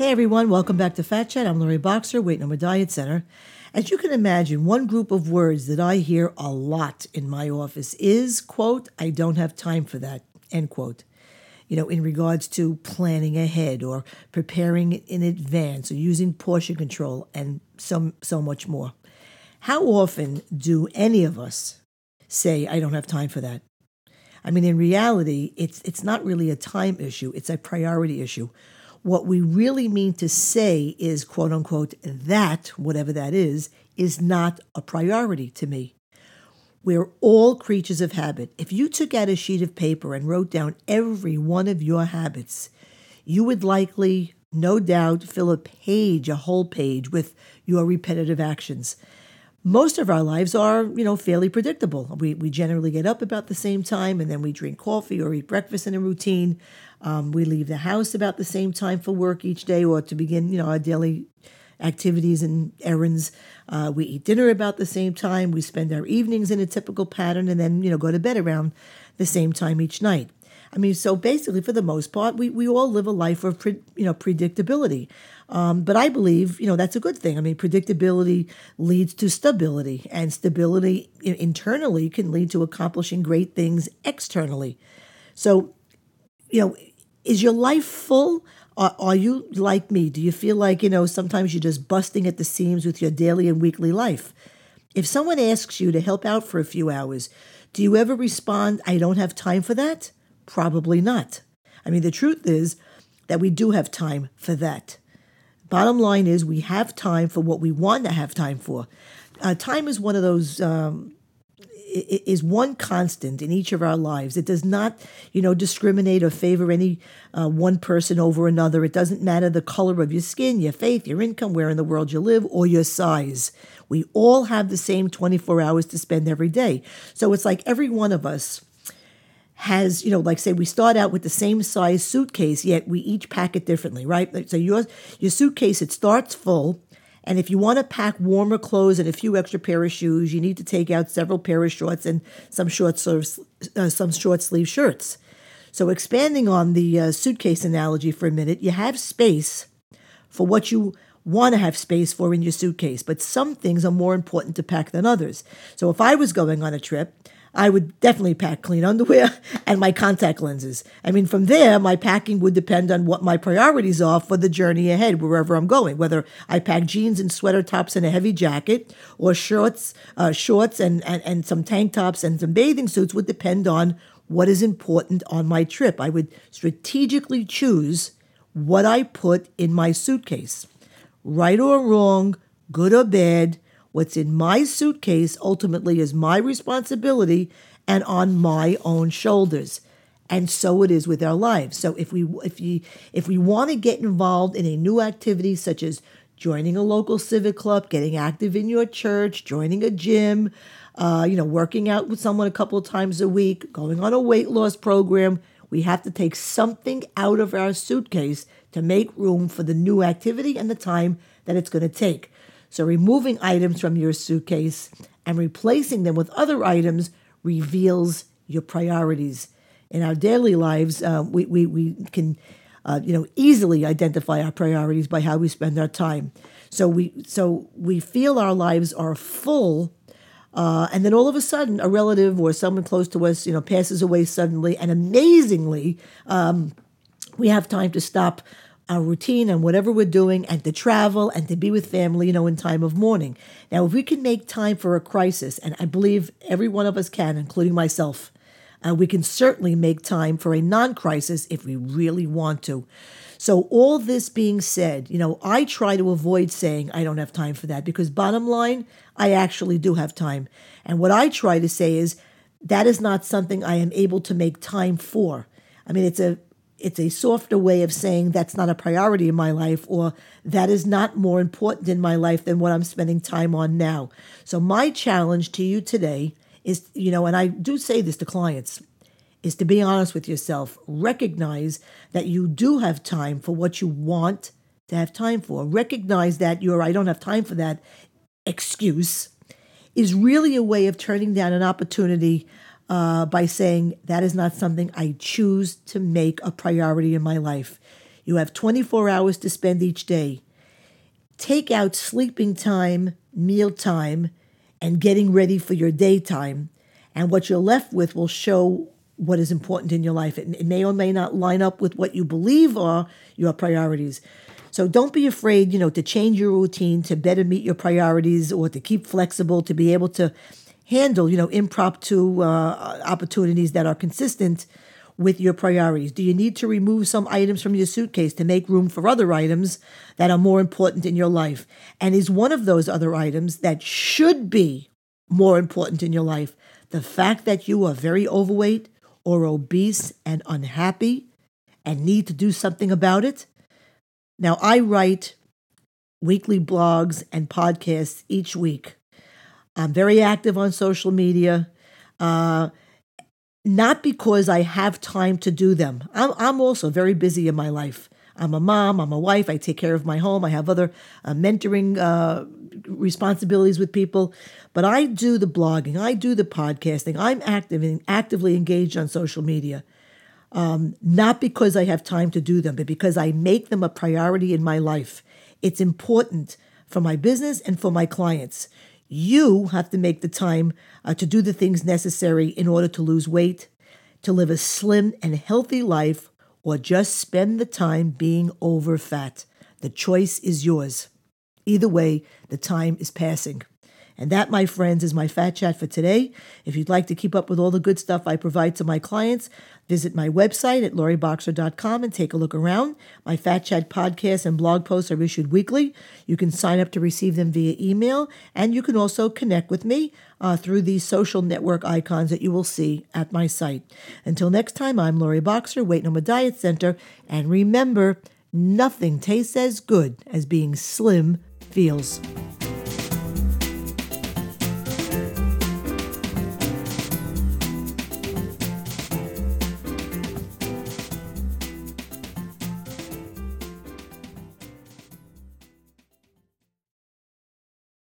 Hey everyone, welcome back to Fat Chat. I'm Lori Boxer, Weight No More Diet Center. As you can imagine, one group of words that I hear a lot in my office is, quote, I don't have time for that, end quote. You know, in regards to planning ahead or preparing in advance or using portion control and so, so much more. How often do any of us say, I don't have time for that? I mean, in reality, it's, it's not really a time issue, it's a priority issue. What we really mean to say is, quote unquote, that, whatever that is, is not a priority to me. We're all creatures of habit. If you took out a sheet of paper and wrote down every one of your habits, you would likely, no doubt, fill a page, a whole page, with your repetitive actions. Most of our lives are, you know, fairly predictable. We, we generally get up about the same time and then we drink coffee or eat breakfast in a routine. Um, we leave the house about the same time for work each day or to begin, you know, our daily activities and errands. Uh, we eat dinner about the same time. We spend our evenings in a typical pattern and then, you know, go to bed around the same time each night. I mean, so basically, for the most part, we, we all live a life of, pre, you know, predictability. Um, but I believe, you know, that's a good thing. I mean, predictability leads to stability, and stability internally can lead to accomplishing great things externally. So, you know, is your life full? Are, are you like me? Do you feel like, you know, sometimes you're just busting at the seams with your daily and weekly life? If someone asks you to help out for a few hours, do you ever respond, I don't have time for that? Probably not. I mean, the truth is that we do have time for that. Bottom line is, we have time for what we want to have time for. Uh, time is one of those um, is one constant in each of our lives. It does not, you know, discriminate or favor any uh, one person over another. It doesn't matter the color of your skin, your faith, your income, where in the world you live, or your size. We all have the same 24 hours to spend every day. So it's like every one of us has, you know, like say we start out with the same size suitcase, yet we each pack it differently, right? So your your suitcase it starts full and if you want to pack warmer clothes and a few extra pair of shoes, you need to take out several pair of shorts and some short uh, some short sleeve shirts. So expanding on the uh, suitcase analogy for a minute, you have space for what you want to have space for in your suitcase, but some things are more important to pack than others. So if I was going on a trip, I would definitely pack clean underwear and my contact lenses. I mean, from there, my packing would depend on what my priorities are for the journey ahead, wherever I'm going. Whether I pack jeans and sweater tops and a heavy jacket, or shorts, uh, shorts and, and, and some tank tops and some bathing suits would depend on what is important on my trip. I would strategically choose what I put in my suitcase. Right or wrong, good or bad, What's in my suitcase ultimately is my responsibility and on my own shoulders. And so it is with our lives. So if we if you if we want to get involved in a new activity such as joining a local civic club, getting active in your church, joining a gym, uh, you know, working out with someone a couple of times a week, going on a weight loss program, we have to take something out of our suitcase to make room for the new activity and the time that it's going to take. So, removing items from your suitcase and replacing them with other items reveals your priorities. In our daily lives, uh, we, we, we can uh, you know, easily identify our priorities by how we spend our time. So we, so we feel our lives are full, uh, and then all of a sudden, a relative or someone close to us, you know, passes away suddenly, and amazingly, um, we have time to stop our routine and whatever we're doing and to travel and to be with family, you know, in time of mourning. Now, if we can make time for a crisis, and I believe every one of us can, including myself, uh, we can certainly make time for a non crisis if we really want to. So, all this being said, you know, I try to avoid saying I don't have time for that because, bottom line, I actually do have time. And what I try to say is that is not something I am able to make time for. I mean, it's a it's a softer way of saying that's not a priority in my life or that is not more important in my life than what I'm spending time on now. So my challenge to you today is, you know, and I do say this to clients, is to be honest with yourself. Recognize that you do have time for what you want to have time for. Recognize that your I don't have time for that excuse is really a way of turning down an opportunity uh, by saying that is not something I choose to make a priority in my life. You have 24 hours to spend each day. Take out sleeping time, meal time, and getting ready for your daytime. And what you're left with will show what is important in your life. It, it may or may not line up with what you believe are your priorities. So don't be afraid, you know, to change your routine to better meet your priorities or to keep flexible to be able to handle, you know, impromptu uh, opportunities that are consistent with your priorities? Do you need to remove some items from your suitcase to make room for other items that are more important in your life? And is one of those other items that should be more important in your life the fact that you are very overweight or obese and unhappy and need to do something about it? Now, I write weekly blogs and podcasts each week. I'm very active on social media. Uh, not because I have time to do them. I'm, I'm also very busy in my life. I'm a mom, I'm a wife, I take care of my home, I have other uh, mentoring uh, responsibilities with people. But I do the blogging, I do the podcasting, I'm active and actively engaged on social media. Um, not because I have time to do them, but because I make them a priority in my life. It's important for my business and for my clients. You have to make the time uh, to do the things necessary in order to lose weight, to live a slim and healthy life, or just spend the time being over fat. The choice is yours. Either way, the time is passing. And that, my friends, is my Fat Chat for today. If you'd like to keep up with all the good stuff I provide to my clients, visit my website at loriboxer.com and take a look around. My Fat Chat podcast and blog posts are issued weekly. You can sign up to receive them via email, and you can also connect with me uh, through the social network icons that you will see at my site. Until next time, I'm Lori Boxer, Weight No More Diet Center, and remember, nothing tastes as good as being slim feels.